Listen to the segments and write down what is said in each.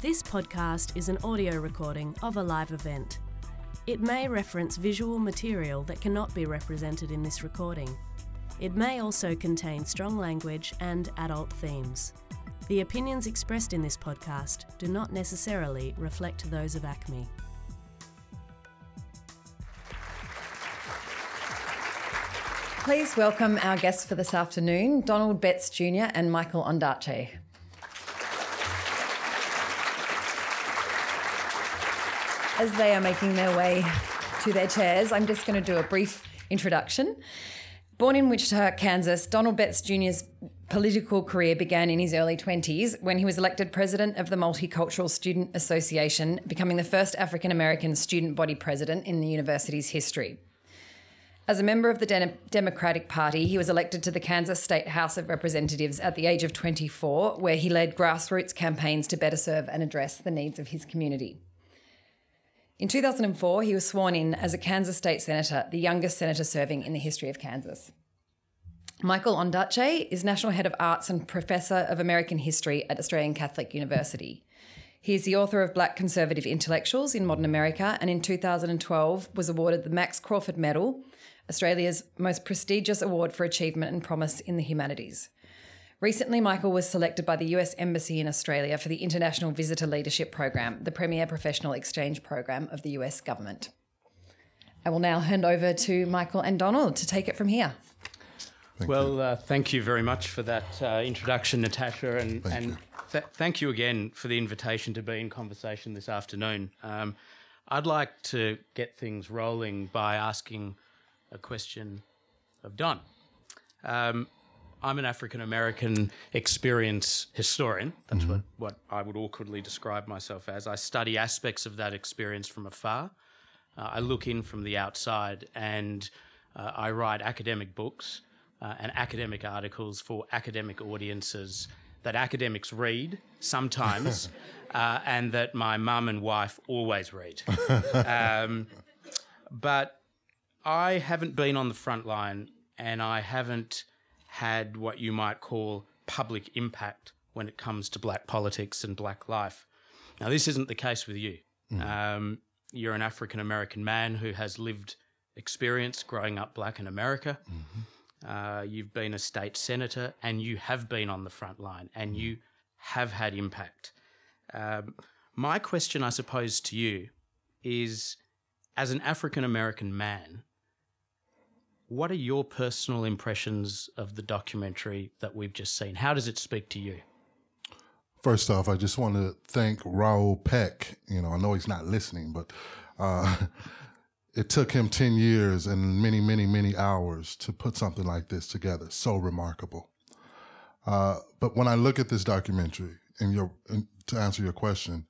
This podcast is an audio recording of a live event. It may reference visual material that cannot be represented in this recording. It may also contain strong language and adult themes. The opinions expressed in this podcast do not necessarily reflect those of ACMI. Please welcome our guests for this afternoon, Donald Betts Jr. and Michael Ondaatje. As they are making their way to their chairs, I'm just going to do a brief introduction. Born in Wichita, Kansas, Donald Betts Jr.'s political career began in his early 20s when he was elected president of the Multicultural Student Association, becoming the first African American student body president in the university's history. As a member of the De- Democratic Party, he was elected to the Kansas State House of Representatives at the age of 24, where he led grassroots campaigns to better serve and address the needs of his community. In 2004, he was sworn in as a Kansas State Senator, the youngest senator serving in the history of Kansas. Michael Ondaatje is National Head of Arts and Professor of American History at Australian Catholic University. He is the author of Black Conservative Intellectuals in Modern America and in 2012 was awarded the Max Crawford Medal Australia's most prestigious award for achievement and promise in the humanities. Recently, Michael was selected by the US Embassy in Australia for the International Visitor Leadership Program, the premier professional exchange program of the US government. I will now hand over to Michael and Donald to take it from here. Thank well, uh, thank you very much for that uh, introduction, Natasha, and Thank and you. th- thank you again for the invitation to be in conversation this afternoon. Um, I'd like to get things rolling by asking a question of Don. Um, I'm an African American experience historian. That's what, what I would awkwardly describe myself as. I study aspects of that experience from afar. Uh, I look in from the outside and uh, I write academic books uh, and academic articles for academic audiences that academics read sometimes uh, and that my mum and wife always read. um, but I haven't been on the front line and I haven't had what you might call public impact when it comes to black politics and black life. Now, this isn't the case with you. Um, you're an African American man who has lived experience growing up black in America. Uh, you've been a state senator and you have been on the front line and you have had impact. Um, my question, I suppose, to you is as an African American man, what are your personal impressions of the documentary that we've just seen? How does it speak to you? First off, I just want to thank Raoul Peck. You know, I know he's not listening, but uh, it took him 10 years and many, many, many hours to put something like this together. So remarkable. Uh, but when I look at this documentary, and your and to answer your question,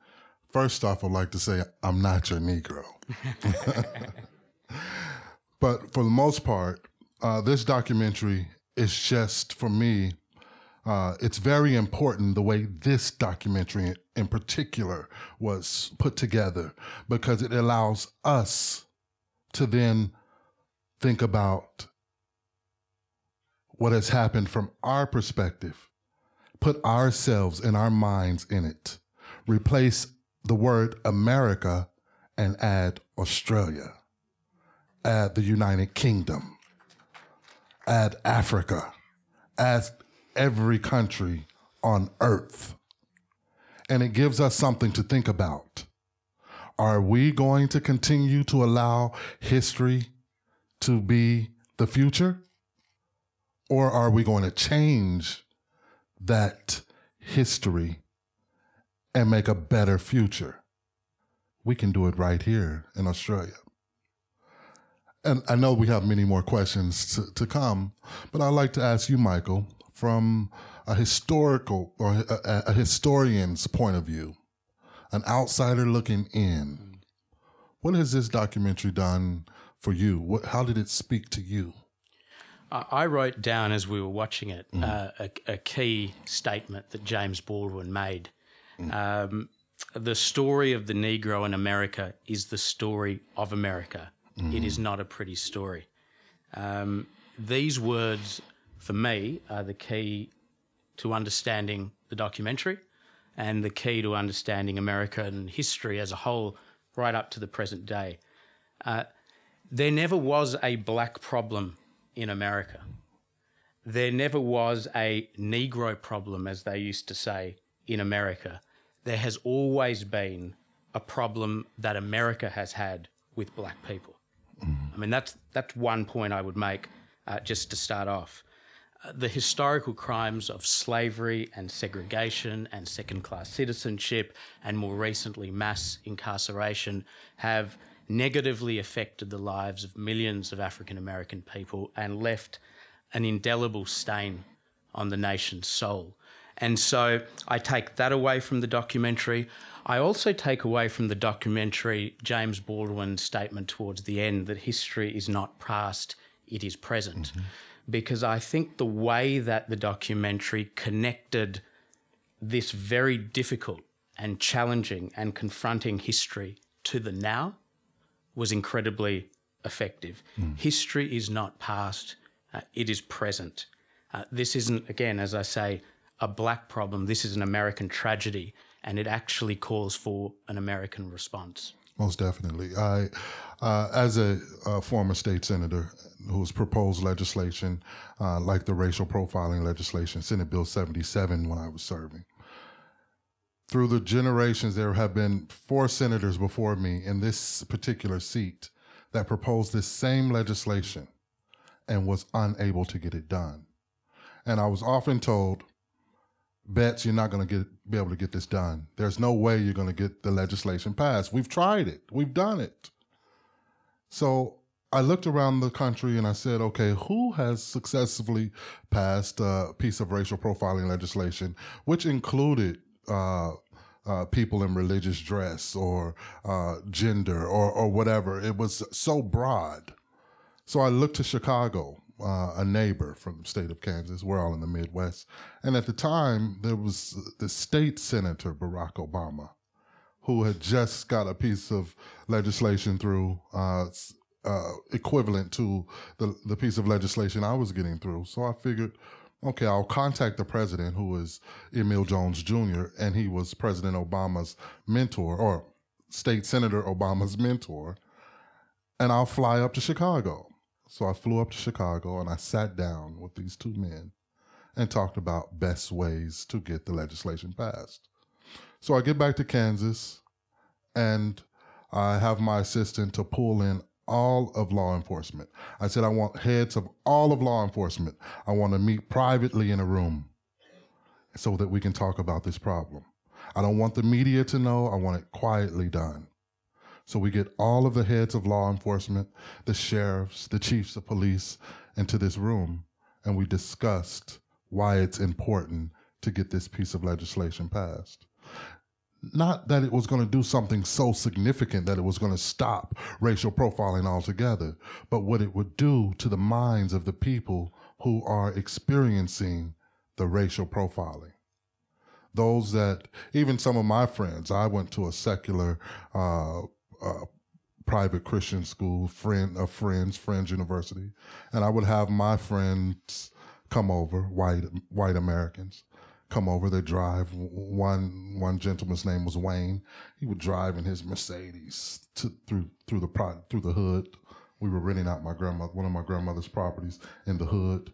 first off, I'd like to say I'm not your Negro. but for the most part, uh, this documentary is just for me uh, it's very important the way this documentary in particular was put together because it allows us to then think about what has happened from our perspective, put ourselves and our minds in it, replace the word America and add Australia, add the United Kingdom, add Africa, add every country on earth. And it gives us something to think about. Are we going to continue to allow history to be the future? Or are we going to change that history and make a better future? We can do it right here in Australia. And I know we have many more questions to, to come, but I'd like to ask you, Michael, from a historical or a, a historian's point of view, an outsider looking in, what has this documentary done for you? What, how did it speak to you? I wrote down as we were watching it uh, a, a key statement that James Baldwin made. Um, the story of the Negro in America is the story of America. It is not a pretty story. Um, these words, for me, are the key to understanding the documentary and the key to understanding American history as a whole, right up to the present day. Uh, there never was a black problem in America. There never was a Negro problem, as they used to say in America. There has always been a problem that America has had with black people. I mean, that's, that's one point I would make uh, just to start off. Uh, the historical crimes of slavery and segregation and second class citizenship, and more recently, mass incarceration, have negatively affected the lives of millions of African American people and left an indelible stain on the nation's soul. And so I take that away from the documentary. I also take away from the documentary James Baldwin's statement towards the end that history is not past, it is present. Mm-hmm. Because I think the way that the documentary connected this very difficult and challenging and confronting history to the now was incredibly effective. Mm. History is not past, uh, it is present. Uh, this isn't, again, as I say, a black problem. This is an American tragedy and it actually calls for an American response. Most definitely. I, uh, as a, a, former state senator who's proposed legislation uh, like the racial profiling legislation, Senate Bill 77, when I was serving, through the generations, there have been four senators before me in this particular seat that proposed this same legislation and was unable to get it done. And I was often told, Betts, you're not going to get be able to get this done. There's no way you're going to get the legislation passed. We've tried it. We've done it. So I looked around the country and I said, okay, who has successfully passed a piece of racial profiling legislation, which included uh, uh, people in religious dress or uh, gender or, or whatever? It was so broad. So I looked to Chicago uh, a neighbor from the state of Kansas. We're all in the Midwest. And at the time, there was the state senator, Barack Obama, who had just got a piece of legislation through uh, uh, equivalent to the, the piece of legislation I was getting through. So I figured, okay, I'll contact the president, who is Emil Jones Jr., and he was President Obama's mentor, or State Senator Obama's mentor, and I'll fly up to Chicago so I flew up to Chicago and I sat down with these two men and talked about best ways to get the legislation passed. So I get back to Kansas and I have my assistant to pull in all of law enforcement. I said, I want heads of all of law enforcement. I want to meet privately in a room so that we can talk about this problem. I don't want the media to know. I want it quietly done. So we get all of the heads of law enforcement, the sheriffs, the chiefs of police into this room, and we discussed why it's important to get this piece of legislation passed. Not that it was going to do something so significant that it was going to stop racial profiling altogether, but what it would do to the minds of the people who are experiencing the racial profiling those that even some of my friends i went to a secular uh, uh, private Christian school, friend of friends, Friends University, and I would have my friends come over, white white Americans, come over. They drive. One one gentleman's name was Wayne. He would drive in his Mercedes to, through through the through the hood. We were renting out my grandmother one of my grandmother's properties in the hood,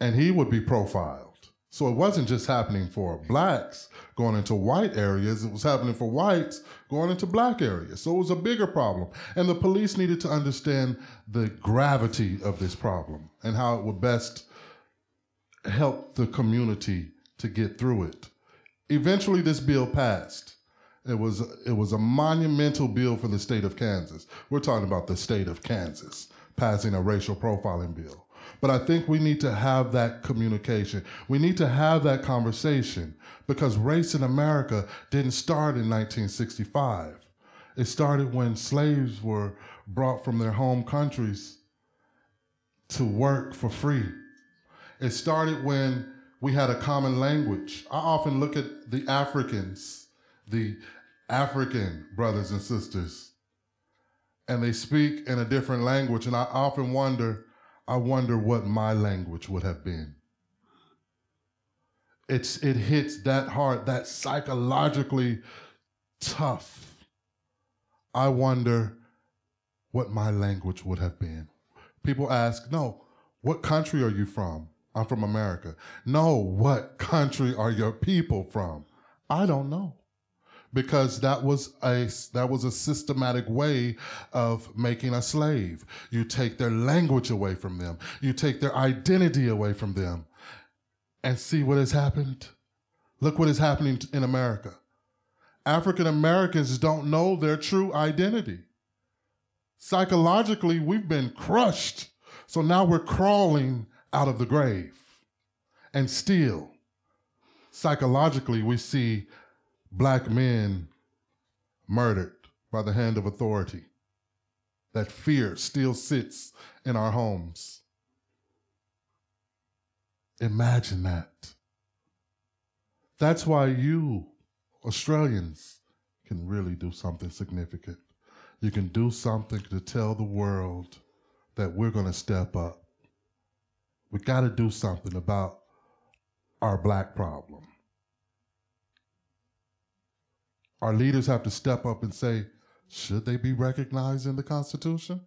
and he would be profiled so it wasn't just happening for blacks going into white areas, it was happening for whites going into black areas. So it was a bigger problem. And the police needed to understand the gravity of this problem and how it would best help the community to get through it. Eventually this bill passed. It was it was a monumental bill for the state of Kansas. We're talking about the state of Kansas passing a racial profiling bill. But I think we need to have that communication. We need to have that conversation because race in America didn't start in 1965. It started when slaves were brought from their home countries to work for free. It started when we had a common language. I often look at the Africans, the African brothers and sisters, and they speak in a different language. And I often wonder I wonder what my language would have been it's it hits that hard, that psychologically tough. I wonder what my language would have been. People ask, no, what country are you from? I'm from America. No, what country are your people from? I don't know. Because that was a that was a systematic way of making a slave. You take their language away from them. You take their identity away from them. And see what has happened? Look what is happening in America. African Americans don't know their true identity. Psychologically, we've been crushed. So now we're crawling out of the grave. And still, psychologically, we see black men murdered by the hand of authority. That fear still sits in our homes. Imagine that. That's why you, Australians, can really do something significant. You can do something to tell the world that we're going to step up. We got to do something about our black problem. Our leaders have to step up and say, should they be recognized in the Constitution?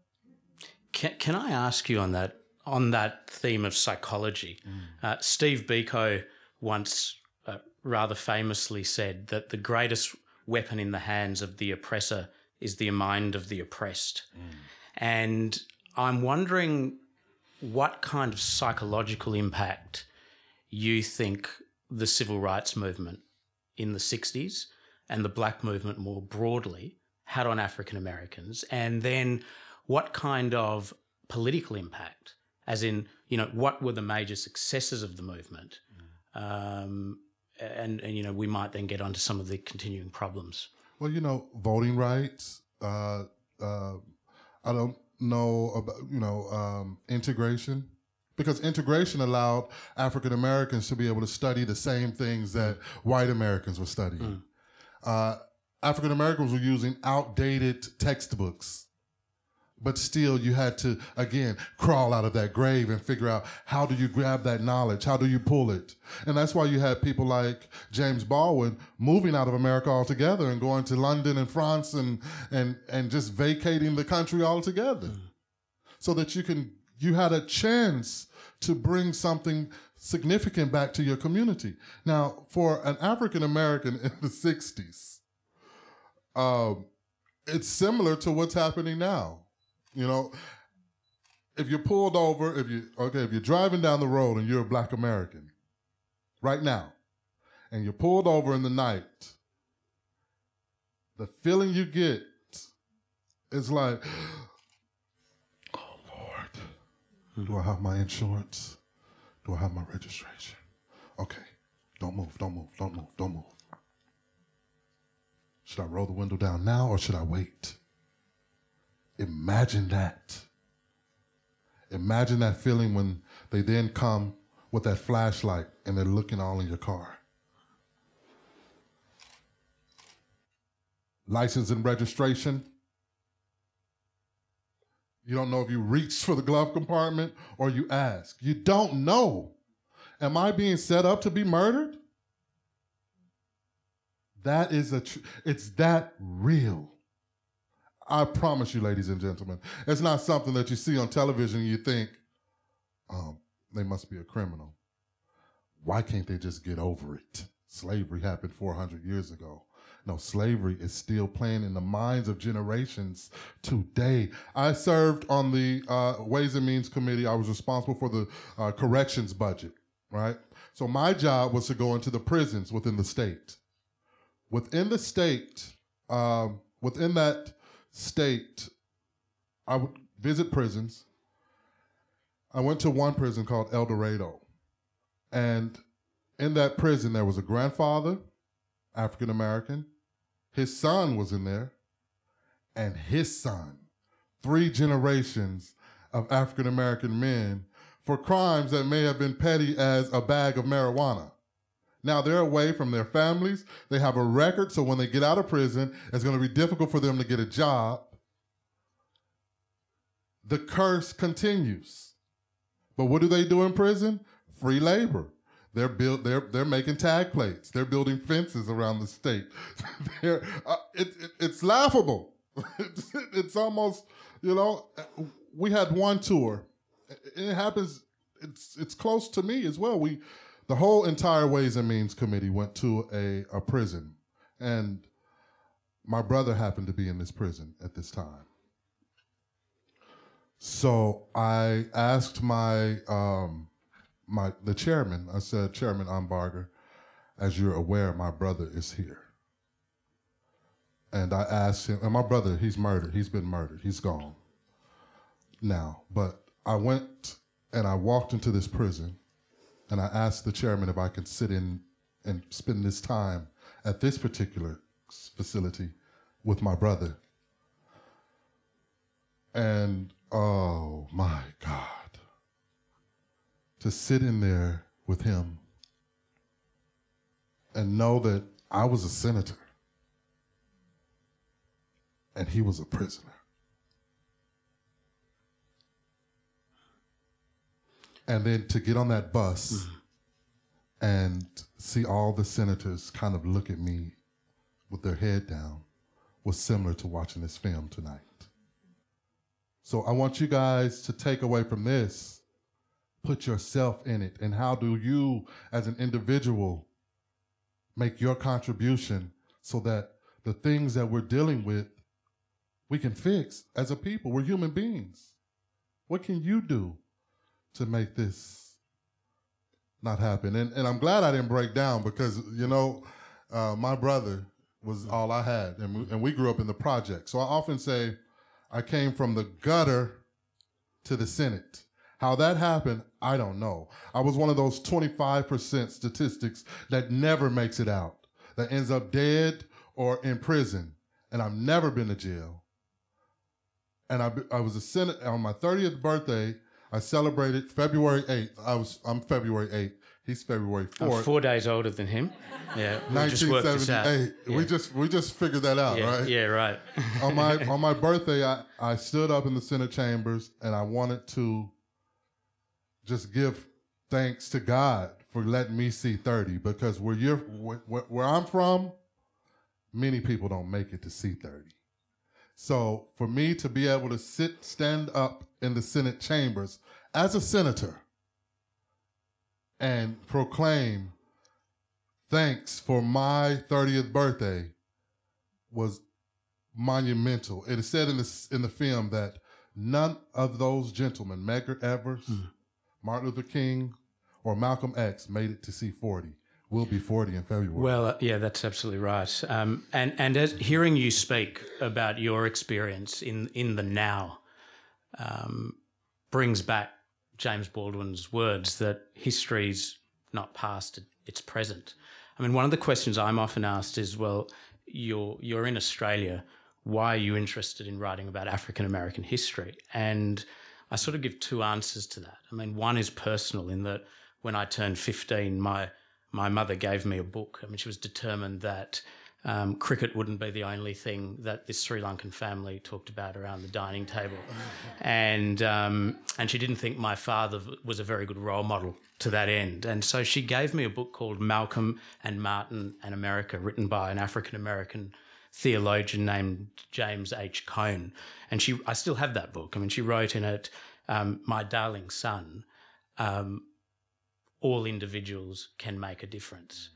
Can, can I ask you on that on that theme of psychology? Mm. Uh, Steve Biko once uh, rather famously said that the greatest weapon in the hands of the oppressor is the mind of the oppressed. Mm. And I'm wondering what kind of psychological impact you think the civil rights movement in the 60s and the black movement more broadly had on African Americans, and then what kind of political impact, as in, you know, what were the major successes of the movement? Um, and, and, you know, we might then get onto some of the continuing problems. Well, you know, voting rights, uh, uh, I don't know about, you know, um, integration because integration allowed African Americans to be able to study the same things that white Americans were studying. Mm uh, African Americans were using outdated textbooks. But still, you had to, again, crawl out of that grave and figure out how do you grab that knowledge? How do you pull it? And that's why you had people like James Baldwin moving out of America altogether and going to London and France and, and, and just vacating the country altogether. Mm. So that you can, you had a chance to bring something significant back to your community. Now, for an African American in the 60s, um, it's similar to what's happening now. You know, if you're pulled over, if you okay, if you're driving down the road and you're a black American right now, and you're pulled over in the night, the feeling you get is like, oh Lord, do I have my insurance? Do I have my registration? Okay. Don't move, don't move, don't move, don't move. Should I roll the window down now or should I wait? Imagine that. Imagine that feeling when they then come with that flashlight and they're looking all in your car. License and registration, you don't know if you reached for the glove compartment or you ask. You don't know. Am I being set up to be murdered? That is a, tr- it's that real. I promise you, ladies and gentlemen, it's not something that you see on television and you think, um, they must be a criminal. Why can't they just get over it? Slavery happened 400 years ago. No, slavery is still playing in the minds of generations today. I served on the uh, Ways and Means Committee. I was responsible for the uh, corrections budget, right? So my job was to go into the prisons within the state. Within the state, um, within that state, I would visit prisons. I went to one prison called El Dorado. And in that prison, there was a grandfather, African American, his son was in there, and his son, three generations of African American men for crimes that may have been petty as a bag of marijuana. Now they're away from their families. They have a record, so when they get out of prison, it's going to be difficult for them to get a job. The curse continues. But what do they do in prison? Free labor. They're build. They're they're making tag plates. They're building fences around the state. they're, uh, it, it, it's laughable. it's, it's almost you know. We had one tour. It happens. It's it's close to me as well. We the whole entire Ways and Means Committee went to a a prison, and my brother happened to be in this prison at this time. So I asked my um, my the chairman. I said, Chairman Umbarger, as you're aware, my brother is here. And I asked him, and my brother, he's murdered. He's been murdered. He's gone now. But I went and I walked into this prison, and I asked the chairman if I could sit in and spend this time at this particular facility with my brother. And oh my God, to sit in there with him and know that I was a senator and he was a prisoner. And then to get on that bus mm-hmm. and see all the senators kind of look at me with their head down was similar to watching this film tonight. So I want you guys to take away from this, put yourself in it, and how do you, as an individual, make your contribution so that the things that we're dealing with, we can fix as a people. We're human beings. What can you do to make this not happen? And, and I'm glad I didn't break down because, you know, uh, my brother, was all I had, and we, and we grew up in the project. So I often say, I came from the gutter to the Senate. How that happened, I don't know. I was one of those 25% statistics that never makes it out, that ends up dead or in prison. And I've never been to jail. And I, I was a Senate on my 30th birthday. I celebrated February 8th. I was I'm February 8th. He's February 4th. I'm four days older than him. Yeah, we just worked this out. 1978. Yeah. We just we just figured that out, yeah, right? yeah, right. on my on my birthday, I, I stood up in the Senate chambers and I wanted to just give thanks to God for letting me see 30 because where you're where, where I'm from, many people don't make it to see 30. So for me to be able to sit stand up in the Senate chambers as a senator and proclaim thanks for my 30th birthday was monumental. It is said in the in the film that none of those gentlemen, Medgar Evers, hmm. Martin Luther King, or Malcolm X, made it to see 40. We'll be 40 in February. Well, uh, yeah, that's absolutely right. Um, and and as hearing you speak about your experience in in the now um, brings back James Baldwin's words that history's not past; it's present. I mean, one of the questions I'm often asked is, well, you're you're in Australia. Why are you interested in writing about African American history? And I sort of give two answers to that. I mean, one is personal in that when I turned 15, my my mother gave me a book. I mean, she was determined that um, cricket wouldn't be the only thing that this Sri Lankan family talked about around the dining table, and um, and she didn't think my father was a very good role model to that end. And so she gave me a book called Malcolm and Martin and America, written by an African American theologian named James H. Cone. And she, I still have that book. I mean, she wrote in it, um, "My darling son." Um, all individuals can make a difference.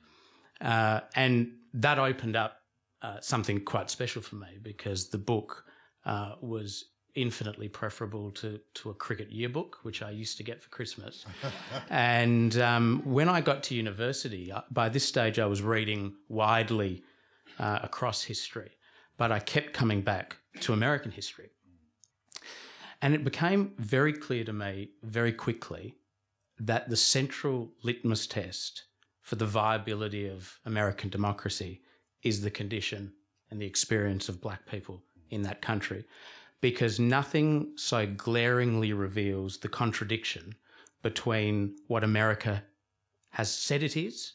Uh, and that opened up uh, something quite special for me because the book uh, was infinitely preferable to, to a cricket yearbook, which I used to get for Christmas. and um, when I got to university, uh, by this stage I was reading widely uh, across history, but I kept coming back to American history. And it became very clear to me very quickly that the central litmus test for the viability of American democracy is the condition and the experience of black people in that country. Because nothing so glaringly reveals the contradiction between what America has said it is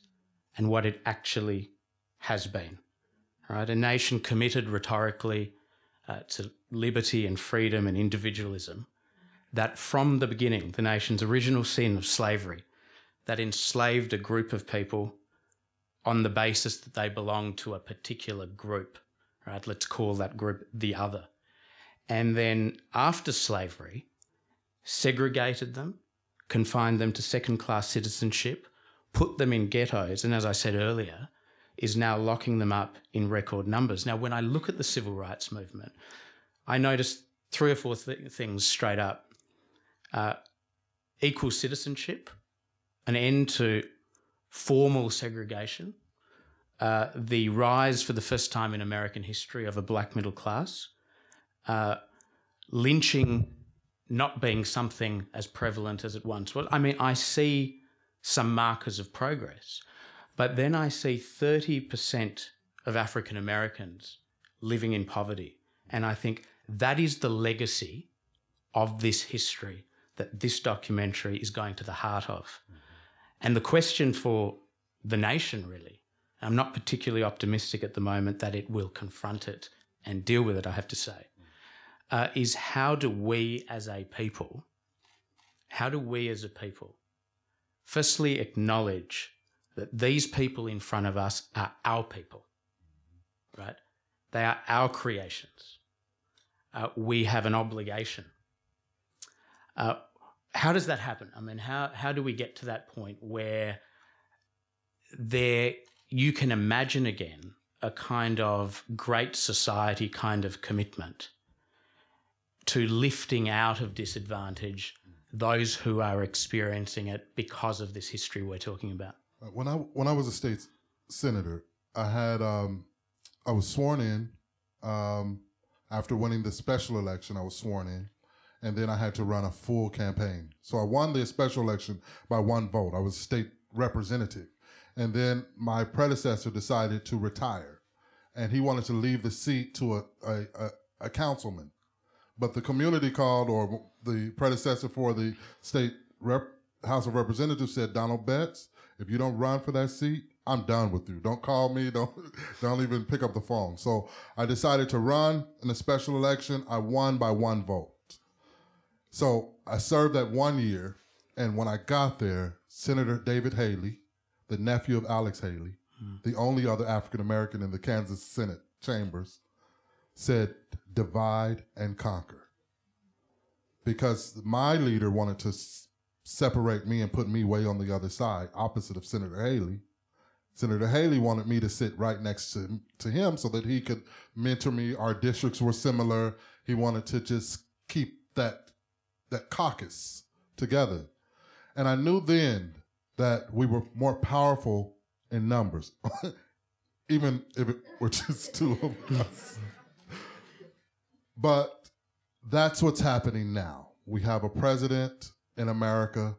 and what it actually has been. Right? A nation committed rhetorically uh, to liberty and freedom and individualism, that from the beginning, the nation's original sin of slavery, that enslaved a group of people on the basis that they belonged to a particular group, right? Let's call that group the other. And then after slavery, segregated them, confined them to second class citizenship, put them in ghettos, and as I said earlier, is now locking them up in record numbers. Now, when I look at the civil rights movement, I notice three or four th- things straight up uh, equal citizenship, an end to formal segregation, uh, the rise for the first time in American history of a black middle class, uh, lynching not being something as prevalent as it once was. I mean, I see some markers of progress, but then I see 30% of African Americans living in poverty. And I think that is the legacy of this history that this documentary is going to the heart of. And the question for the nation, really, I'm not particularly optimistic at the moment that it will confront it and deal with it, I have to say, uh, is how do we as a people, how do we as a people, firstly acknowledge that these people in front of us are our people, right? They are our creations. Uh, we have an obligation. Uh, how does that happen? I mean, how, how do we get to that point where there you can imagine again a kind of great society kind of commitment to lifting out of disadvantage those who are experiencing it because of this history we're talking about. When I when I was a state senator, I had um, I was sworn in um, after winning the special election. I was sworn in, and then I had to run a full campaign. So I won the special election by one vote. I was state representative, and then my predecessor decided to retire, and he wanted to leave the seat to a a, a, a councilman, but the community called or the predecessor for the state rep, House of Representatives said Donald Betts if you don't run for that seat, I'm done with you. Don't call me. Don't don't even pick up the phone. So I decided to run in a special election. I won by one vote. So I served that one year, and when I got there, Senator David Haley, the nephew of Alex Haley, mm. the only other African American in the Kansas Senate chambers, said, "Divide and conquer." Because my leader wanted to separate me and put me way on the other side, opposite of Senator Haley. Senator Haley wanted me to sit right next to, to him so that he could mentor me. Our districts were similar. He wanted to just keep that that caucus together. And I knew then that we were more powerful in numbers, even if it were just two of us. but that's what's happening now. We have a president in America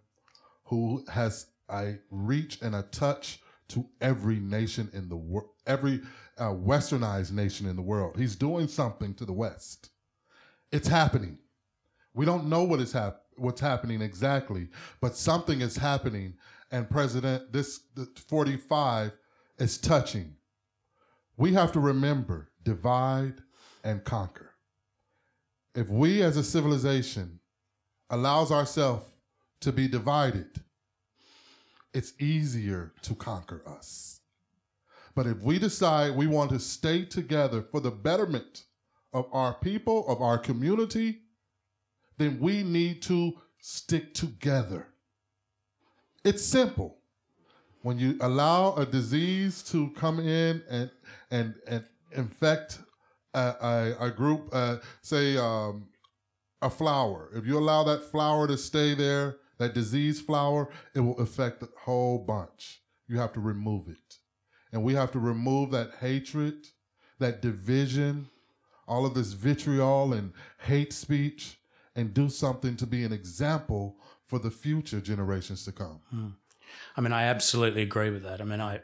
who has a reach and a touch to every nation in the world, every uh, westernized nation in the world. He's doing something to the West. It's happening. We don't know what is hap- what's happening exactly, but something is happening, and President this 45 is touching. We have to remember divide and conquer. If we as a civilization allows ourselves to be divided, it's easier to conquer us. But if we decide we want to stay together for the betterment of our people, of our community, then we need to stick together. It's simple. When you allow a disease to come in and and and infect a, a, a group, uh, say um, a flower. If you allow that flower to stay there, that disease flower, it will affect the whole bunch. You have to remove it. And we have to remove that hatred, that division, all of this vitriol and hate speech, and do something to be an example for the future generations to come. Hmm. I mean, I absolutely agree with that. I mean, I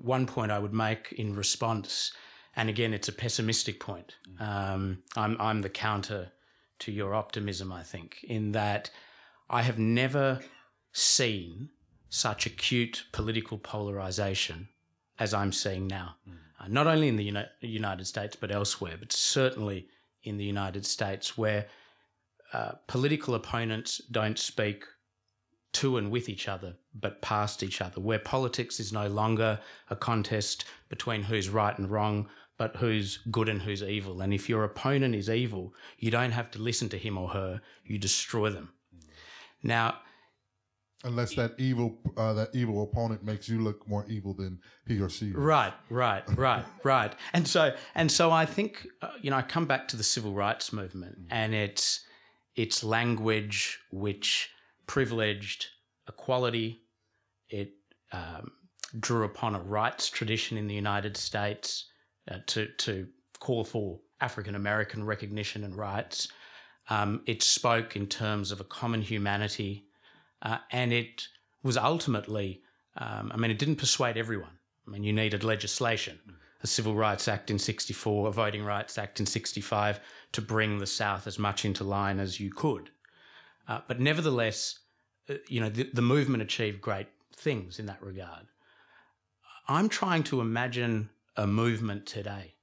one point I would make in response, and again, it's a pessimistic point. Um, I'm I'm the counter to your optimism, I think, in that I have never seen such acute political polarization as I'm seeing now. Mm. Uh, not only in the Uni- United States, but elsewhere, but certainly in the United States, where uh, political opponents don't speak to and with each other, but past each other, where politics is no longer a contest between who's right and wrong, but who's good and who's evil. And if your opponent is evil, you don't have to listen to him or her, you destroy them. Now, unless that evil uh, that evil opponent makes you look more evil than he or she. Is. Right, right, right, right. And so and so I think uh, you know I come back to the civil rights movement and its its language which privileged equality. It um, drew upon a rights tradition in the United States uh, to to call for African American recognition and rights. Um, it spoke in terms of a common humanity uh, and it was ultimately, um, I mean, it didn't persuade everyone. I mean, you needed legislation, a Civil Rights Act in 64, a Voting Rights Act in 65 to bring the South as much into line as you could. Uh, but nevertheless, uh, you know, the, the movement achieved great things in that regard. I'm trying to imagine a movement today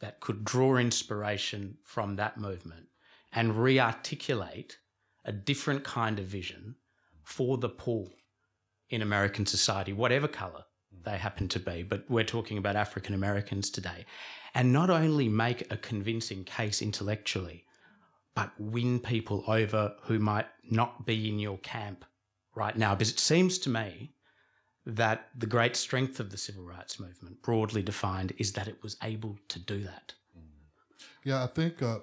that could draw inspiration from that movement and re articulate a different kind of vision for the poor in American society, whatever colour they happen to be. But we're talking about African Americans today. And not only make a convincing case intellectually, but win people over who might not be in your camp right now. Because it seems to me that the great strength of the civil rights movement, broadly defined, is that it was able to do that. Yeah, I think uh,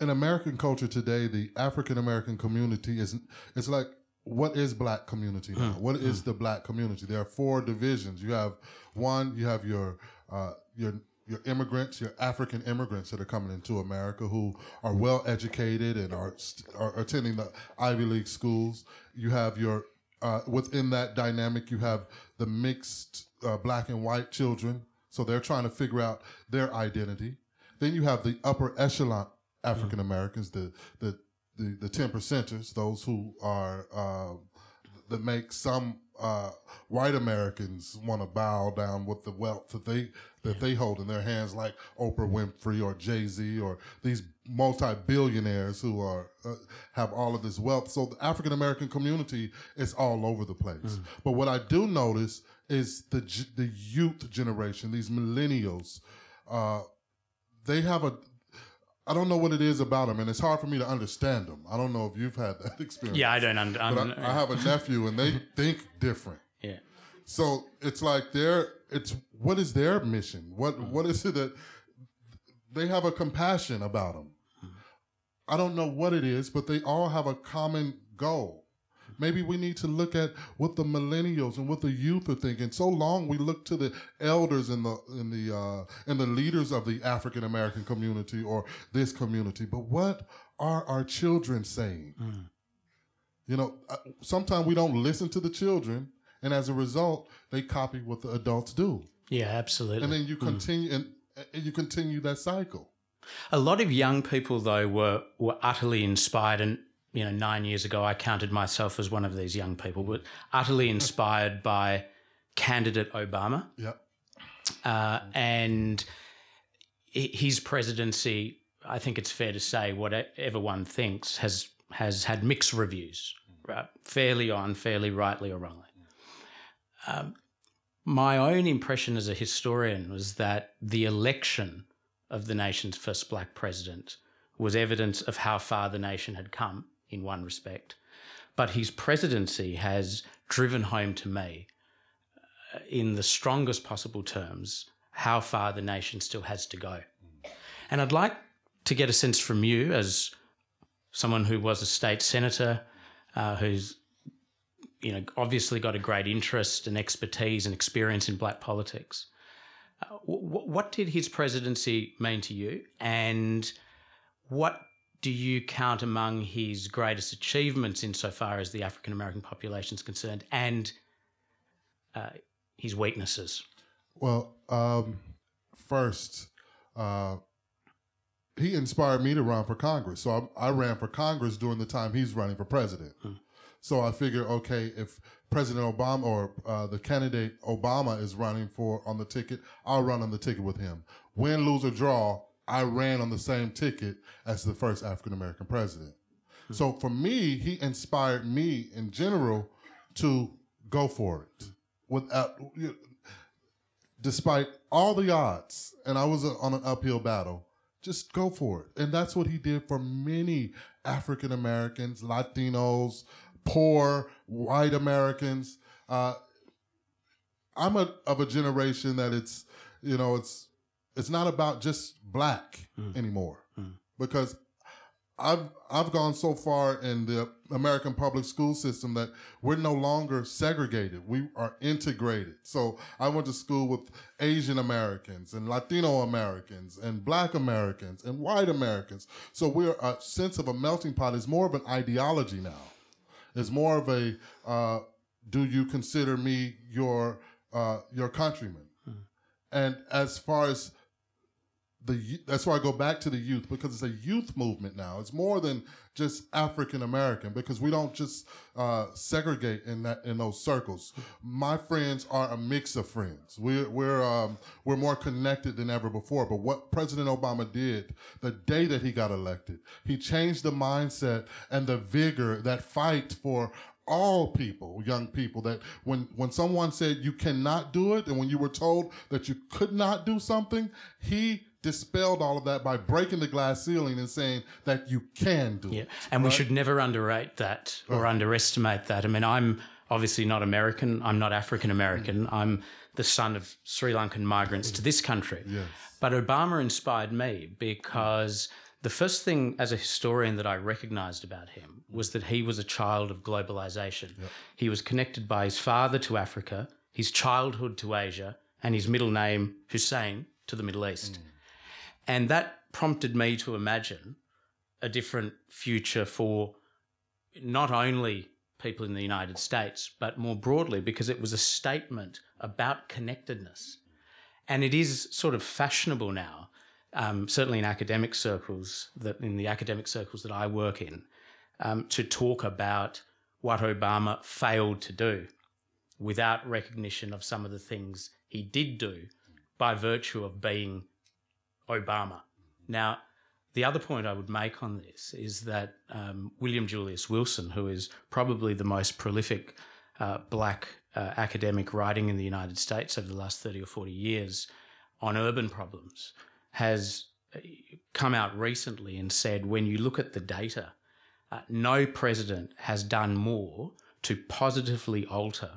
in American culture today, the African American community is it's like what is black community now? Mm. What is mm. the black community? There are four divisions. You have one, you have your uh, your your immigrants, your African immigrants that are coming into America who are well educated and are, are attending the Ivy League schools. You have your uh, within that dynamic, you have the mixed uh, black and white children, so they're trying to figure out their identity. Then you have the upper echelon African Americans, the the the the ten percenters, those who are uh, that make some uh, white Americans want to bow down with the wealth that they that they hold in their hands, like Oprah Winfrey or Jay Z or these multi billionaires who are uh, have all of this wealth. So the African American community is all over the place. Mm. But what I do notice is the the youth generation, these millennials. Uh, they have a I don't know what it is about them, and it's hard for me to understand them. I don't know if you've had that experience. Yeah, I don't. Un- but I, I have a nephew, and they think different. Yeah. So it's like their it's what is their mission? What mm. what is it that they have a compassion about them? Mm. I don't know what it is, but they all have a common goal. Maybe we need to look at what the millennials and what the youth are thinking. So long we look to the elders and the in the uh, and the leaders of the African American community or this community, but what are our children saying? Mm. You know, uh, sometimes we don't listen to the children, and as a result, they copy what the adults do. Yeah, absolutely. And then you mm. continue mm. and, and you continue that cycle. A lot of young people, though, were were utterly inspired and you know, nine years ago, I counted myself as one of these young people, but utterly inspired by candidate Obama. Yep. Uh, and his presidency, I think it's fair to say, whatever one thinks, has has had mixed reviews, right? fairly or unfairly, rightly or wrongly. Um, my own impression as a historian was that the election of the nation's first black president was evidence of how far the nation had come in one respect. But his presidency has driven home to me, uh, in the strongest possible terms, how far the nation still has to go. And I'd like to get a sense from you, as someone who was a state senator, uh, who's you know obviously got a great interest and expertise and experience in black politics. Uh, w- what did his presidency mean to you, and what do you count among his greatest achievements insofar as the African American population is concerned and uh, his weaknesses? Well, um, first, uh, he inspired me to run for Congress. So I, I, ran for Congress during the time he's running for president. Hmm. So I figure, okay, if President Obama or uh, the candidate Obama is running for on the ticket, I'll run on the ticket with him. Win, lose, or draw, I ran on the same ticket as the first African American president. Mm-hmm. So for me, he inspired me in general to go for it without, despite all the odds. And I was on an uphill battle. Just go for it. And that's what he did for many African Americans, Latinos, poor white Americans. Uh, I'm a, of a generation that it's, you know, it's it's not about just black mm. anymore mm. because I've I've gone so far in the American public school system that we're no longer segregated. We are integrated. So I went to school with Asian Americans and Latino Americans and Black Americans and white Americans. So we're a sense of a melting pot is more of an ideology now. It's more of a uh, do you consider me your uh, your countrymen? Hmm. And as far as the that's why I go back to the youth because it's a youth movement now. It's more than just African American because we don't just uh, segregate in that in those circles. My friends are a mix of friends. We're we're um, we're more connected than ever before. But what President Obama did the day that he got elected, he changed the mindset and the vigor that fight for all people, young people, that when, when someone said you cannot do it and when you were told that you could not do something, he dispelled all of that by breaking the glass ceiling and saying that you can do yeah. it. And right? we should never underrate that or underestimate that. I mean, I'm obviously not American. I'm not African American. Mm. I'm the son of Sri Lankan migrants to this country. Yes. But Obama inspired me because the first thing as a historian that I recognized about him was that he was a child of globalization. Yep. He was connected by his father to Africa, his childhood to Asia, and his middle name, Hussein, to the Middle East. Mm. And that prompted me to imagine a different future for not only people in the United States, but more broadly, because it was a statement about connectedness. And it is sort of fashionable now, um, certainly in academic circles, that in the academic circles that I work in, um, to talk about what Obama failed to do without recognition of some of the things he did do by virtue of being Obama. Now, the other point I would make on this is that um, William Julius Wilson, who is probably the most prolific uh, black uh, academic writing in the United States over the last 30 or 40 years on urban problems, has uh, come out recently and said when you look at the data, uh, no president has done more to positively alter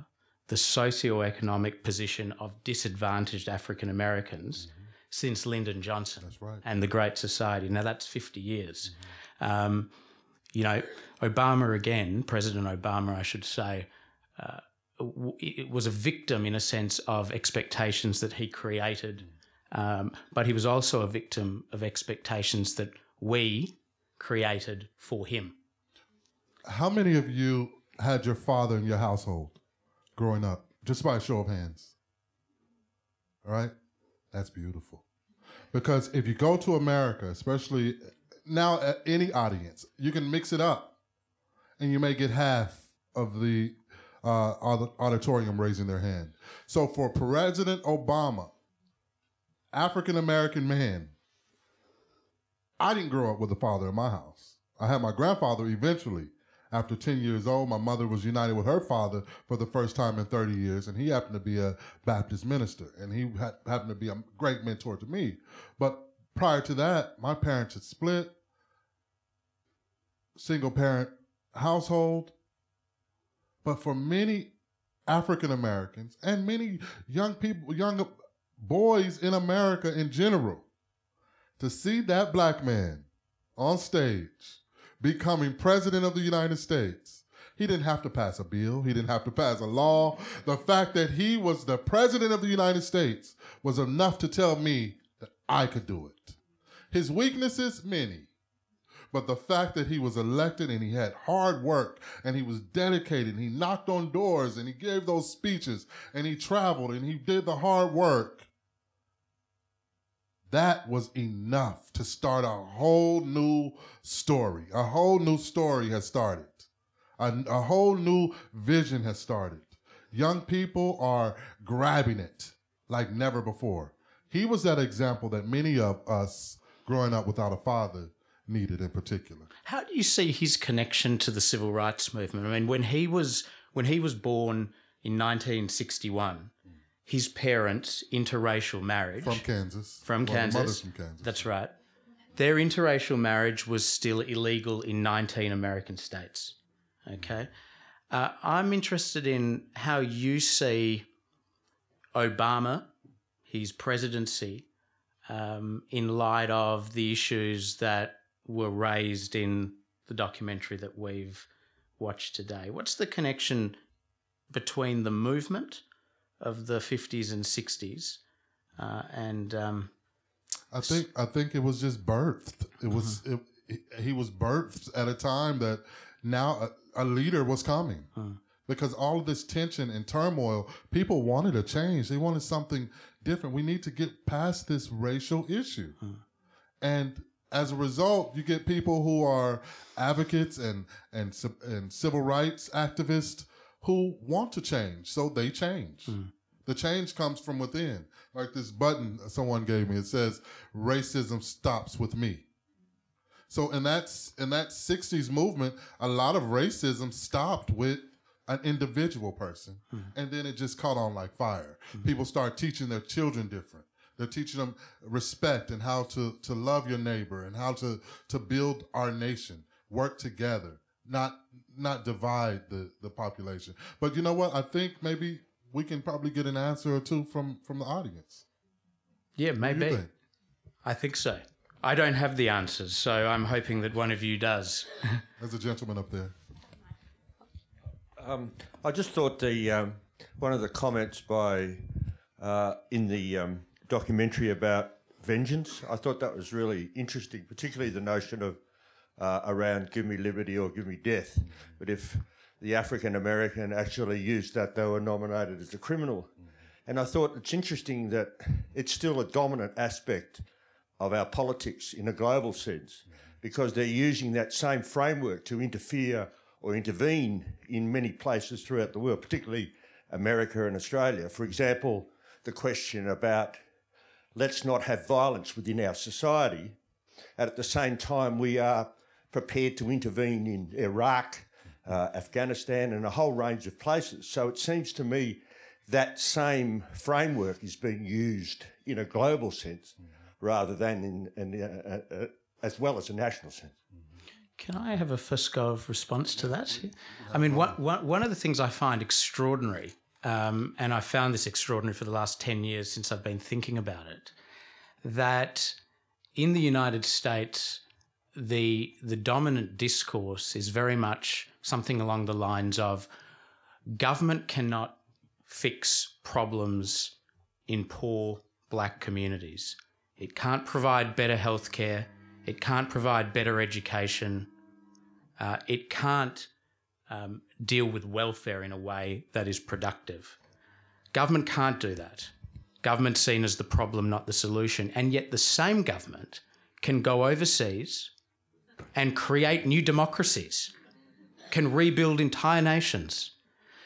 the socio-economic position of disadvantaged African Americans since Lyndon Johnson right. and the Great Society. Now that's 50 years. Mm-hmm. Um, you know, Obama again, President Obama, I should say, uh, it was a victim in a sense of expectations that he created, um, but he was also a victim of expectations that we created for him. How many of you had your father in your household growing up? Just by a show of hands. All right? That's beautiful. Because if you go to America, especially now at any audience, you can mix it up and you may get half of the uh, auditorium raising their hand. So for President Obama, African American man, I didn't grow up with a father in my house. I had my grandfather eventually, after 10 years old, my mother was united with her father for the first time in 30 years, and he happened to be a Baptist minister, and he ha- happened to be a great mentor to me. But prior to that, my parents had split, single parent household. But for many African Americans and many young people, young boys in America in general, to see that black man on stage becoming president of the United States. He didn't have to pass a bill. He didn't have to pass a law. The fact that he was the president of the United States was enough to tell me that I could do it. His weaknesses, many. But the fact that he was elected and he had hard work and he was dedicated and he knocked on doors and he gave those speeches and he traveled and he did the hard work that was enough to start a whole new story. A whole new story has started. A, a whole new vision has started. Young people are grabbing it like never before. He was that example that many of us growing up without a father needed in particular. How do you see his connection to the civil rights movement? I mean, when he was when he was born in 1961, his parents interracial marriage From Kansas. from Well, Kansas. from Kansas. That's right. Their interracial marriage was still illegal in 19 American states. Okay. Uh, I'm interested in how you see Obama, his presidency, um, in light of the issues that were raised in the documentary that we've watched today. What's the connection between the movement of the 50s and 60s uh, and um, I think I think it was just birthed. It was Uh-huh. it, he was birthed at a time that now a, a leader was coming Uh-huh. because all of this tension and turmoil, people wanted a change. They wanted something different. We need to get past this racial issue, Uh-huh. and as a result, you get people who are advocates and and and civil rights activists who want to change, so they change. Hmm. The change comes from within. Like this button someone gave me, it says racism stops with me. So in that in that 60s movement, a lot of racism stopped with an individual person. Hmm. And then it just caught on like fire. Hmm. People start teaching their children different. They're teaching them respect and how to, to love your neighbor and how to, to build our nation, work together, not not divide the, the population. But you know what? I think maybe we can probably get an answer or two from, from the audience. yeah, What do you maybe. think? I think so. I don't have the answers, so I'm hoping that one of you does. There's a gentleman up there. Um, I just thought the um, one of the comments by uh, in the um, documentary about vengeance. I thought that was really interesting, particularly the notion of uh, around "give me liberty or give me death." But if the African American actually used that, they were nominated as a criminal. And I thought it's interesting that it's still a dominant aspect of our politics in a global sense because they're using that same framework to interfere or intervene in many places throughout the world, particularly America and Australia. For example, the question about let's not have violence within our society, and at the same time, we are prepared to intervene in Iraq, uh, Afghanistan, and a whole range of places. So it seems to me that same framework is being used in a global sense rather than in, in uh, uh, as well as a national sense. Can I have a first go of response to that? I mean, one, one, one of the things I find extraordinary, um, and I found this extraordinary for the last 10 years since I've been thinking about it, that in the United States, the, the dominant discourse is very much something along the lines of government cannot fix problems in poor black communities. It can't provide better healthcare. It can't provide better education. Uh, it can't um, deal with welfare in a way that is productive. Government can't do that. Government's seen as the problem, not the solution. And yet, the same government can go overseas and create new democracies, can rebuild entire nations.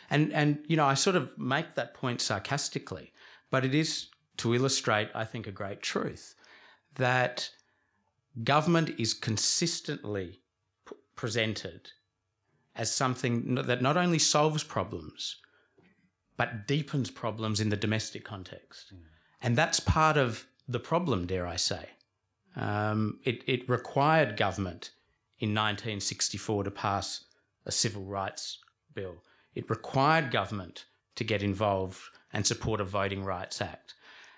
And, and, you know, I sort of make that point sarcastically, but it is to illustrate, I think, a great truth that government is consistently p- presented as something that not only solves problems, but deepens problems in the domestic context. Mm. And that's part of the problem, dare I say. Um, it, it required government in 1964 to pass a civil rights bill. It required government to get involved and support a Voting Rights Act.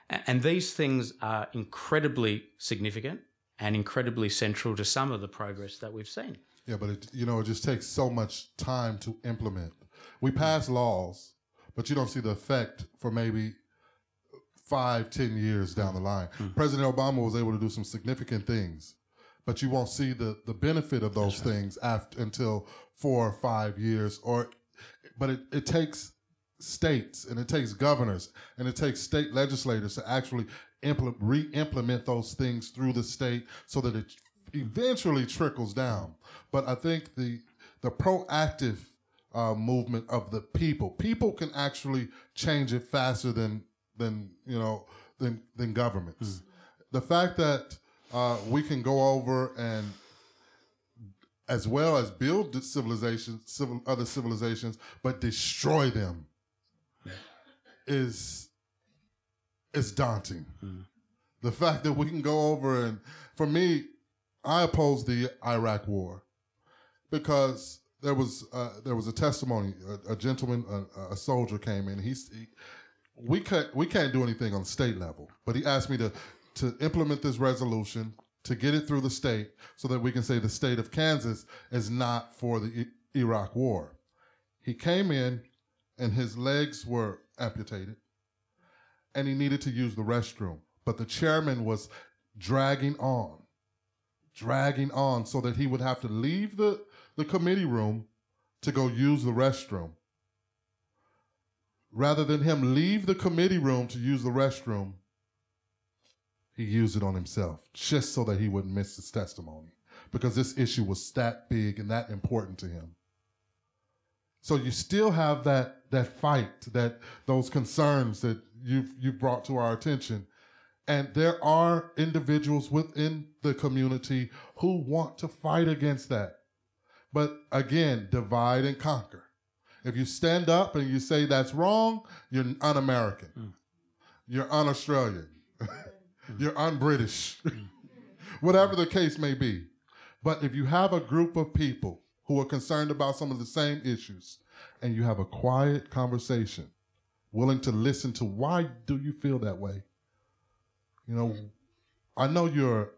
And these things are incredibly significant and incredibly central to some of the progress that we've seen. Yeah, but it, you know, it just takes so much time to implement. We pass laws, but you don't see the effect for maybe five, ten years down the line. President Obama was able to do some significant things, but you won't see the the benefit of those things after until four or five years. Or, but it, it takes states and it takes governors and it takes state legislators to actually implement re-implement those things through the state so that it eventually trickles down. But I think the the proactive uh, movement of the people, people can actually change it faster than than you know than than governments. The fact that uh, we can go over and as well as build civilizations, civil, other civilizations, but destroy them is is daunting. The fact that we can go over and, for me, I oppose the Iraq War because there was uh, there was a testimony. A, a gentleman, a, a, soldier came in. He, we can't we can't do anything on the state level, but he asked me to to implement this resolution to get it through the state so that we can say the state of Kansas is not for the I- Iraq War. He came in and his legs were amputated and he needed to use the restroom, but the chairman was dragging on, dragging on so that he would have to leave the, the committee room to go use the restroom. Rather than him leave the committee room to use the restroom, he used it on himself just so that he wouldn't miss his testimony because this issue was that big and that important to him. So you still have that that fight, that those concerns that you've you've brought to our attention. And there are individuals within the community who want to fight against that. But again, divide and conquer. If you stand up and you say that's wrong, you're un American. Mm. You're un Australian. you're un British. Whatever the case may be. But if you have a group of people who are concerned about some of the same issues and you have a quiet conversation, willing to listen to why do you feel that way? You know, I know you're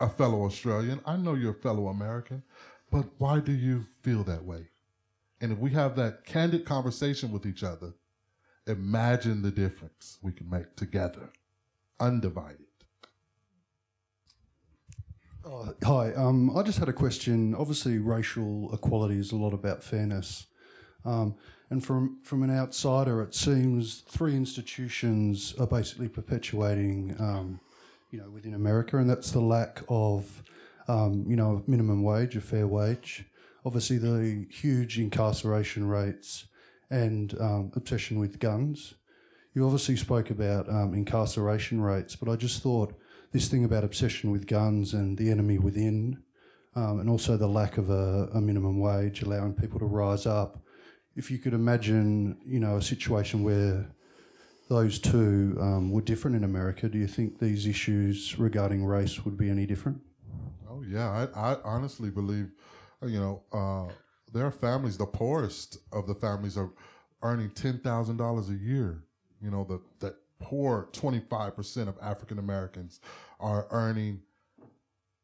a fellow Australian, I know you're a fellow American, but why do you feel that way? And if we have that candid conversation with each other, imagine the difference we can make together, undivided. Oh, hi, um, I just had a question. Obviously, racial equality is a lot about fairness. Um, and from, from an outsider, it seems three institutions are basically perpetuating, um, you know, within America, and that's the lack of, um, you know, minimum wage, a fair wage, obviously the huge incarceration rates and um, obsession with guns. You obviously spoke about um, incarceration rates, but I just thought this thing about obsession with guns and the enemy within, um, and also the lack of a, a, minimum wage allowing people to rise up. If you could imagine, you know, a situation where those two um, were different in America, do you think these issues regarding race would be any different? Oh yeah, I, I honestly believe, you know, uh, there are families, the poorest of the families are earning ten thousand dollars a year. You know, the that poor 25% of African Americans are earning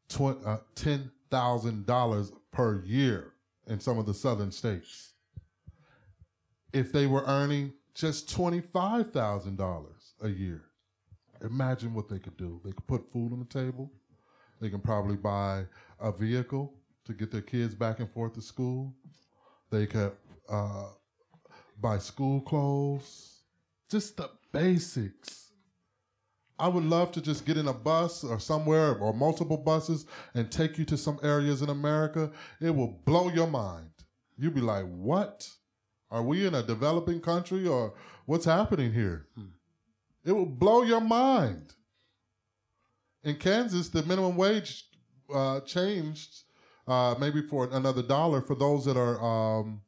tw- uh, $10,000 per year in some of the southern states. If they were earning just $25,000 a year, imagine what they could do. They could put food on the table. They can probably buy a vehicle to get their kids back and forth to school. They could uh, buy school clothes. Just the basics. I would love to just get in a bus or somewhere or multiple buses and take you to some areas in America. It will blow your mind. You'll be like, what? Are we in a developing country or what's happening here? Hmm. It will blow your mind. In Kansas, the minimum wage uh, changed uh, maybe for another dollar for those that are um,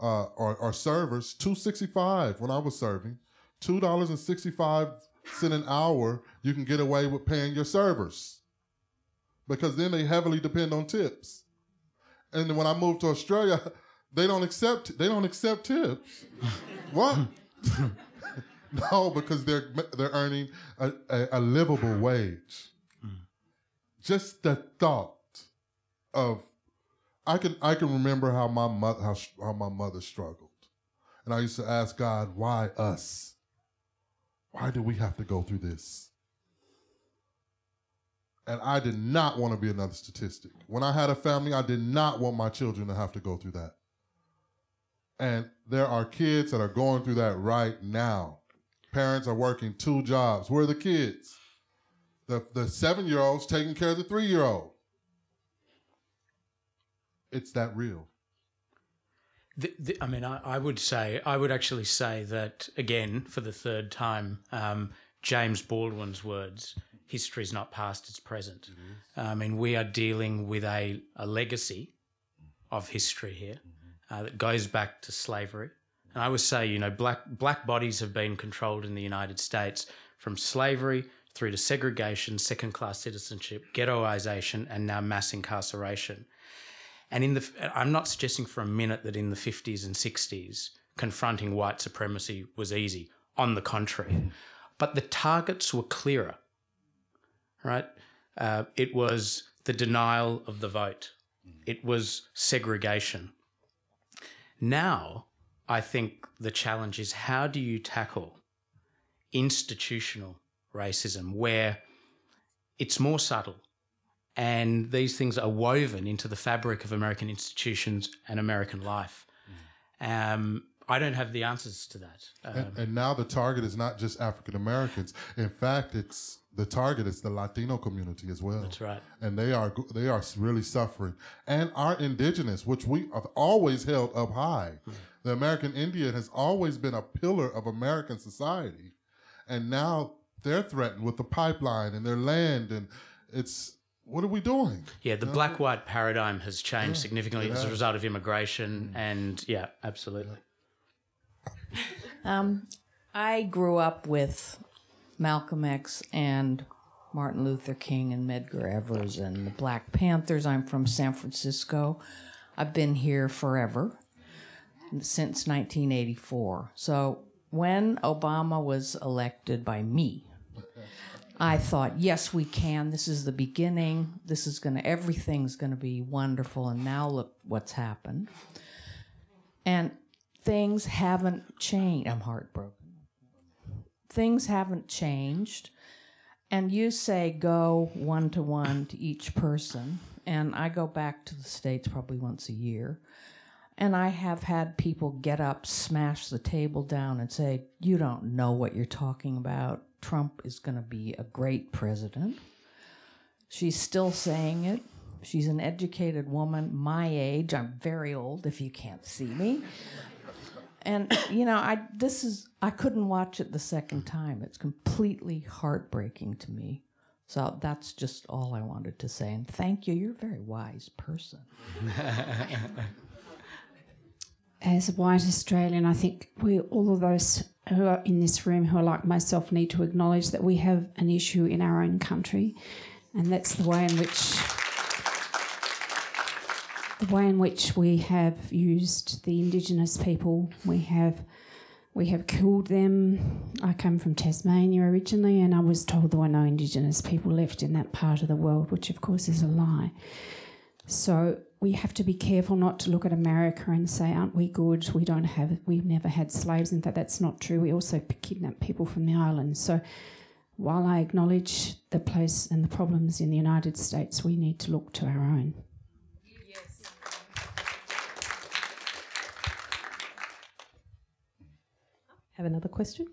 uh, are, are servers. Two sixty five when I was serving two dollars and sixty five cent an hour, you can get away with paying your servers because then they heavily depend on tips. And when I moved to Australia, they don't accept they don't accept tips. what? no, because they're they're earning a, a, a livable wage. Just the thought of I can I can remember how my mother how, how my mother struggled, and I used to ask God, why us? Why do we have to go through this? And I did not want to be another statistic. When I had a family, I did not want my children to have to go through that. And there are kids that are going through that right now. Parents are working two jobs. Where are the kids? The, the seven year old's taking care of the three year old. It's that real. The, the, I mean, I, I, would say, I would actually say that again for the third time, um, James Baldwin's words: "History is not past; it's present." Mm-hmm. I mean, we are dealing with a, a legacy of history here uh, that goes back to slavery. And I would say, you know, black black bodies have been controlled in the United States from slavery through to segregation, second class citizenship, ghettoization, and now mass incarceration. And in the, I'm not suggesting for a minute that in the 50s and 60s confronting white supremacy was easy. On the contrary, but the targets were clearer. Right? Uh, it was the denial of the vote. It was segregation. Now, I think the challenge is how do you tackle institutional racism where it's more subtle and these things are woven into the fabric of American institutions and American life. Um, I don't have the answers to that. Um, and, and now the target is not just African Americans. In fact, it's the target is the Latino community as well. That's right. And they are they are really suffering. And our indigenous, which we have always held up high. The American Indian has always been a pillar of American society. And now they're threatened with the pipeline and their land and it's what are we doing? Yeah, the black white paradigm has changed significantly as a result of immigration and yeah, absolutely. Um, I grew up with Malcolm X and Martin Luther King and Medgar Evers and the Black Panthers. I'm from San Francisco. I've been here forever since 1984. So when Obama was elected by me, I thought, yes, we can. This is the beginning. This is going to, everything's going to be wonderful. And now look what's happened. And things haven't changed. I'm heartbroken. Things haven't changed. And you say go one to one to each person. And I go back to the States probably once a year. And I have had people get up, smash the table down, and say, You don't know what you're talking about. Trump is going to be a great president. She's still saying it. She's an educated woman, my age. I'm very old if you can't see me. And you know, I this is I couldn't watch it the second time. It's completely heartbreaking to me. So that's just all I wanted to say. And thank you. You're a very wise person. as a white Australian, I think we all of those who are in this room who are like myself need to acknowledge that we have an issue in our own country, and that's the way in which the way in which we have used the Indigenous people. We have we have killed them. I come from Tasmania originally, and I was told there were no Indigenous people left in that part of the world, which of course is a lie. So we have to be careful not to look at America and say, "Aren't we good? We don't have, we've never had slaves." In fact, that's not true. We also kidnap people from the islands. So, while I acknowledge the place and the problems in the United States, we need to look to our own. Have another question?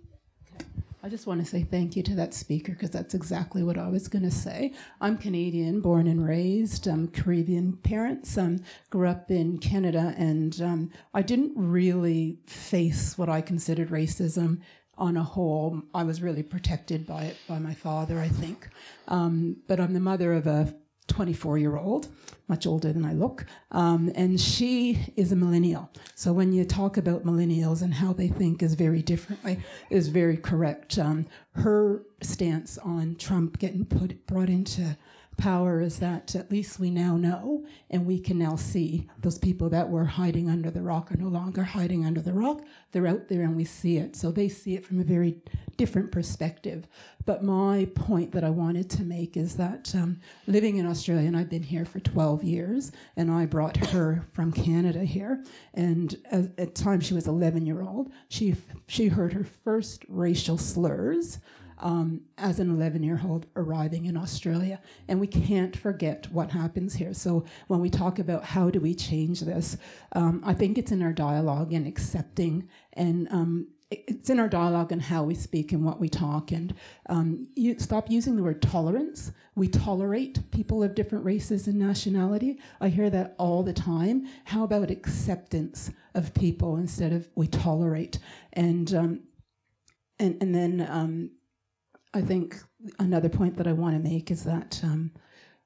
I just want to say thank you to that speaker because that's exactly what I was going to say. I'm Canadian, born and raised, um, Caribbean parents, um, grew up in Canada, and um, I didn't really face what I considered racism on a whole. I was really protected by it by my father, I think. Um, but I'm the mother of a 24 year old, much older than I look, um, and she is a millennial. So when you talk about millennials and how they think is very differently, is very correct. Um, her stance on Trump getting put brought into power is that at least we now know and we can now see those people that were hiding under the rock are no longer hiding under the rock. They're out there and we see it. So they see it from a very different perspective. But my point that I wanted to make is that um, living in Australia, and I've been here for 12 years, and I brought her from Canada here. And at, at times she was 11 year old. She, she heard her first racial slurs um, as an 11 year old arriving in Australia. And we can't forget what happens here. So when we talk about how do we change this, um, I think it's in our dialogue and accepting and um, it's in our dialogue and how we speak and what we talk. And um, you stop using the word tolerance. We tolerate people of different races and nationality. I hear that all the time. How about acceptance of people instead of we tolerate? And um, and and then um, I think another point that I want to make is that um,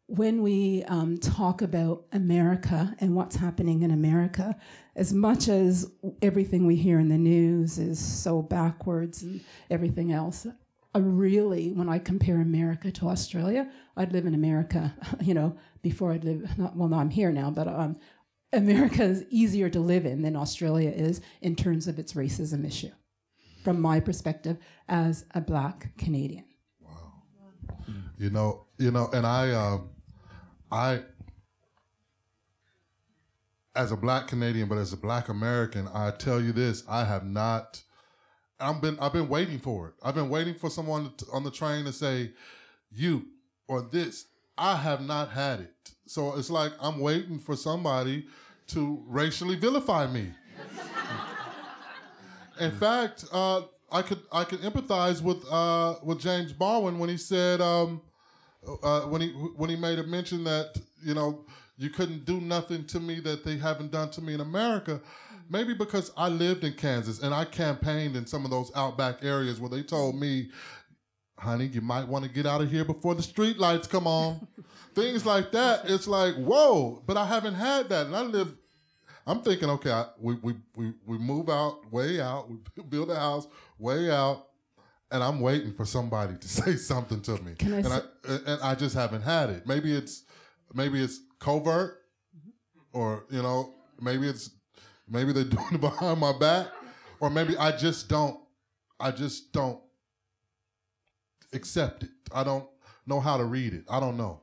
when we um, talk about America and what's happening in America, as much as everything we hear in the news is so backwards and everything else, I really, when I compare America to Australia, I'd live in America, you know, before I'd live, not, well, no, I'm here now, but um, America is easier to live in than Australia is in terms of its racism issue, from my perspective as a black Canadian. Wow. You know, you know, and I, um, I, as a black Canadian, but as a black American, I tell you this: I have not. I've been I've been waiting for it. I've been waiting for someone to, on the train to say, "You" or "this." I have not had it, so it's like I'm waiting for somebody to racially vilify me. In fact, uh, I could I could empathize with uh, with James Baldwin when he said um, uh, when he when he made a mention that you know you couldn't do nothing to me that they haven't done to me in America. Maybe because I lived in Kansas and I campaigned in some of those outback areas where they told me, "Honey, you might want to get out of here before the street lights come on." Things like that. It's like whoa, but I haven't had that, and I live I'm thinking, okay, I, we, we, we, we move out, way out, we build a house way out, and I'm waiting for somebody to say something to me. I and, I, and I just haven't had it. Maybe it's maybe it's covert, or you know, maybe it's maybe they're doing it behind my back, or maybe I just don't, I just don't accept it. I don't know how to read it. I don't know.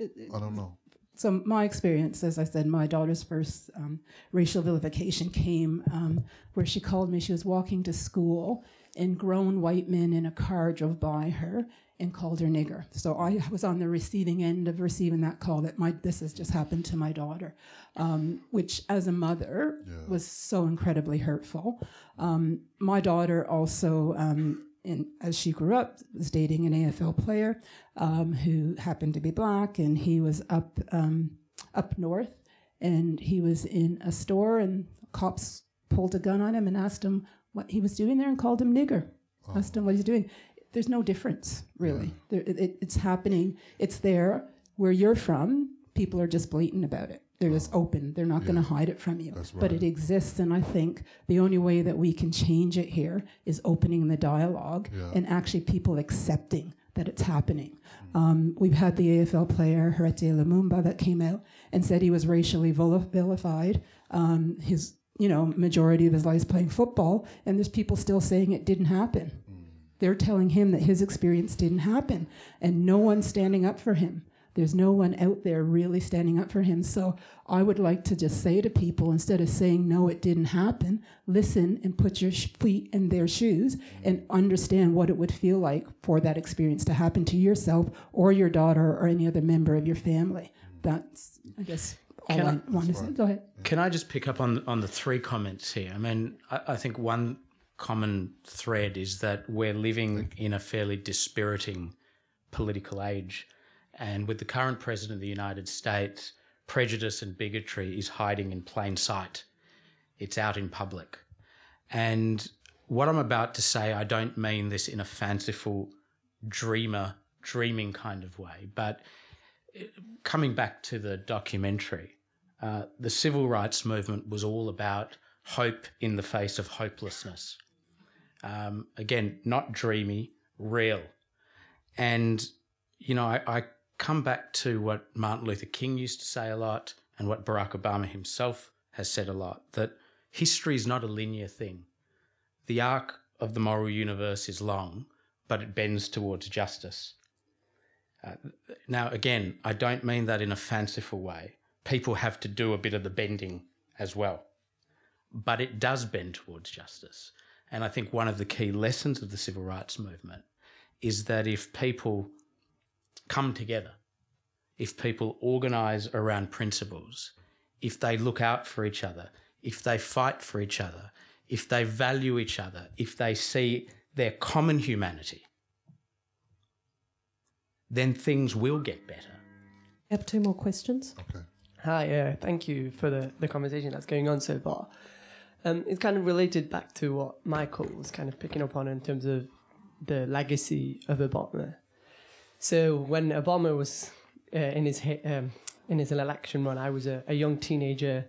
I don't know. So my experience, as I said, my daughter's first um, racial vilification came um, where she called me. She was walking to school, and grown white men in a car drove by her and called her nigger. So I was on the receiving end of receiving that call that my this has just happened to my daughter, um, which as a mother was so incredibly hurtful. Um, my daughter also. Um, in, as she grew up, was dating an AFL player um, who happened to be black, and he was up um, up north, and he was in a store, and cops pulled a gun on him and asked him what he was doing there, and called him nigger. Asked him what he's doing. There's no difference, really. There, it, it- it's happening. It's there where you're from. People are just blatant about it. They're just open. They're not going to hide it from you. But it exists, and I think the only way that we can change it here is opening the dialogue and actually people accepting that it's happening. Um, we've had the AFL player Heritier Lumumba that came out and said he was racially vilified. Um, his you know majority of his life playing football, and there's people still saying it didn't happen. Mm. They're telling him that his experience didn't happen, and no one's standing up for him. There's no one out there really standing up for him. So I would like to just say to people instead of saying, no, it didn't happen, listen and put your sh- feet in their shoes mm. and understand what it would feel like for that experience to happen to yourself or your daughter or any other member of your family. Mm. That's, I guess, all Can I, I- want to say. Go ahead. Can I just pick up on on the three comments here? I mean, I, I think one common thread is that we're living in a fairly dispiriting political age, and with the current president of the United States, prejudice and bigotry is hiding in plain sight. It's out in public, and what I'm about to say, I don't mean this in a fanciful, dreamer, dreaming kind of way, but coming back to the documentary, uh, the civil rights movement was all about hope in the face of hopelessness. Um, again, not dreamy, real. And, you know, I, I come back to what Martin Luther King used to say a lot and what Barack Obama himself has said a lot that history is not a linear thing. The arc of the moral universe is long, but it bends towards justice. Now, again, I don't mean that in a fanciful way. People have to do a bit of the bending as well. But it does bend towards justice. And I think one of the key lessons of the civil rights movement is that if people come together, if people organise around principles, if they look out for each other, if they fight for each other, if they value each other, if they see their common humanity, then things will get better. I have two more questions. Okay. Hi, yeah, thank you for the, the conversation that's going on so far. Um, it's kind of related back to what Michael was kind of picking up on in terms of the legacy of Obama. So when Obama was uh, in his um, in his election run. I was a, a young teenager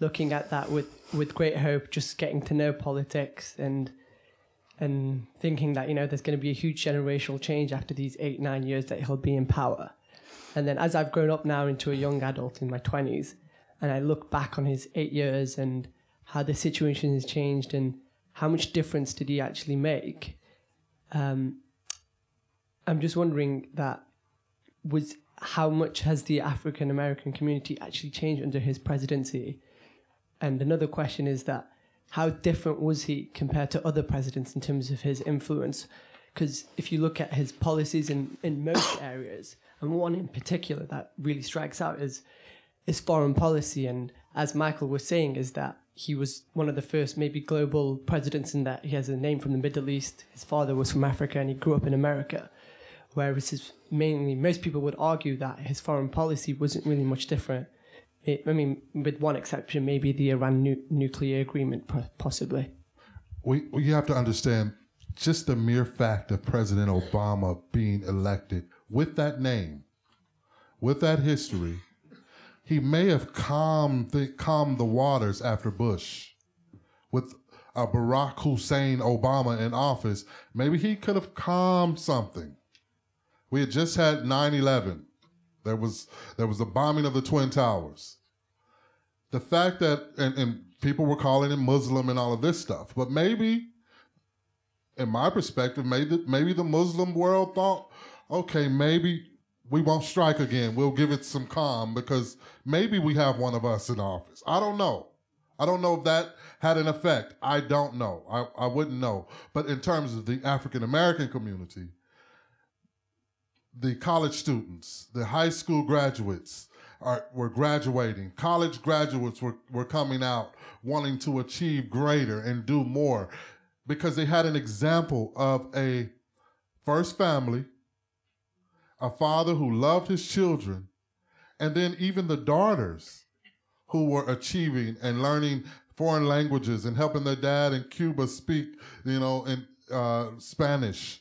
looking at that with, with great hope, just getting to know politics and and thinking that you know there's going to be a huge generational change after these eight nine years that he'll be in power. And then as I've grown up now into a young adult in my twenties, and I look back on his eight years and how the situation has changed and how much difference did he actually make. Um, I'm just wondering that was how much has the African American community actually changed under his presidency? And another question is that how different was he compared to other presidents in terms of his influence? Because if you look at his policies in, in most areas, and one in particular that really strikes out is is foreign policy. And as Michael was saying, is that he was one of the first maybe global presidents in that he has a name from the Middle East. His father was from Africa and he grew up in America. Whereas his mainly most people would argue that his foreign policy wasn't really much different. I mean, with one exception, maybe the Iran nu- nuclear agreement, possibly. We, we have to understand just the mere fact of President Obama being elected with that name, with that history, he may have calmed the, calmed the waters after Bush. With a Barack Hussein Obama in office, maybe he could have calmed something. We had just had 9/11. There was there was the bombing of the twin towers. The fact that and, and people were calling him Muslim and all of this stuff, but maybe, in my perspective, maybe maybe the Muslim world thought, okay, maybe we won't strike again. We'll give it some calm because maybe we have one of us in office. I don't know. I don't know if that had an effect. I don't know. I, I wouldn't know. But in terms of the African American community, the college students, the high school graduates are, were graduating. College graduates were, were coming out wanting to achieve greater and do more because they had an example of a first family, a father who loved his children, and then even the daughters who were achieving and learning foreign languages and helping their dad in Cuba speak, you know, in uh, Spanish.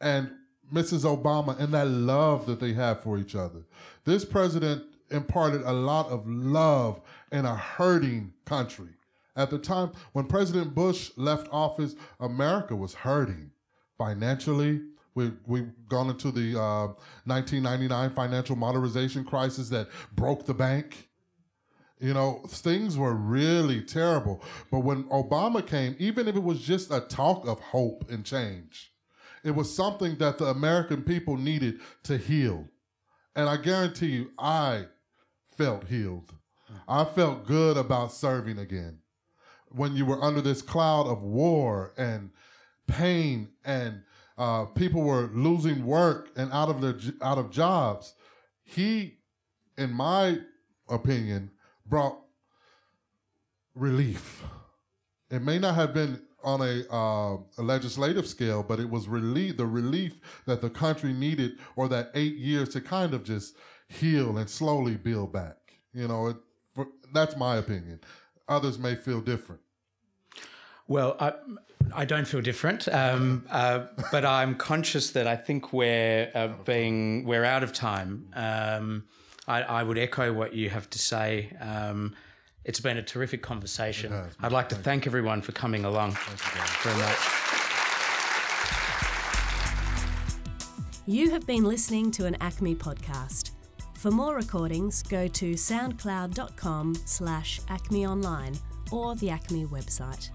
And Mrs. Obama and that love that they have for each other. This president imparted a lot of love in a hurting country. At the time when President Bush left office, America was hurting financially. We, we've gone into the uh, 1999 financial modernization crisis that broke the bank. You know, things were really terrible. But when Obama came, even if it was just a talk of hope and change, it was something that the American people needed to heal. And I guarantee you, I felt healed. I felt good about serving again. When you were under this cloud of war and pain and uh, people were losing work and out of their out of jobs, he, in my opinion, brought relief. It may not have been on a, uh, a, legislative scale, but it was relief, the relief that the country needed, or that eight years to kind of just heal and slowly build back. You know, it, for, that's my opinion. Others may feel different. Well, I, I don't feel different, um, uh, but I'm conscious that I think we're uh, being we're out of time. Um, I, I, would echo what you have to say. Um, it's been a terrific conversation. I'd like to thank everyone for coming along very much. You have been listening to an ACMI podcast. For more recordings, go to soundcloud.com slash acmionline or the ACMI website.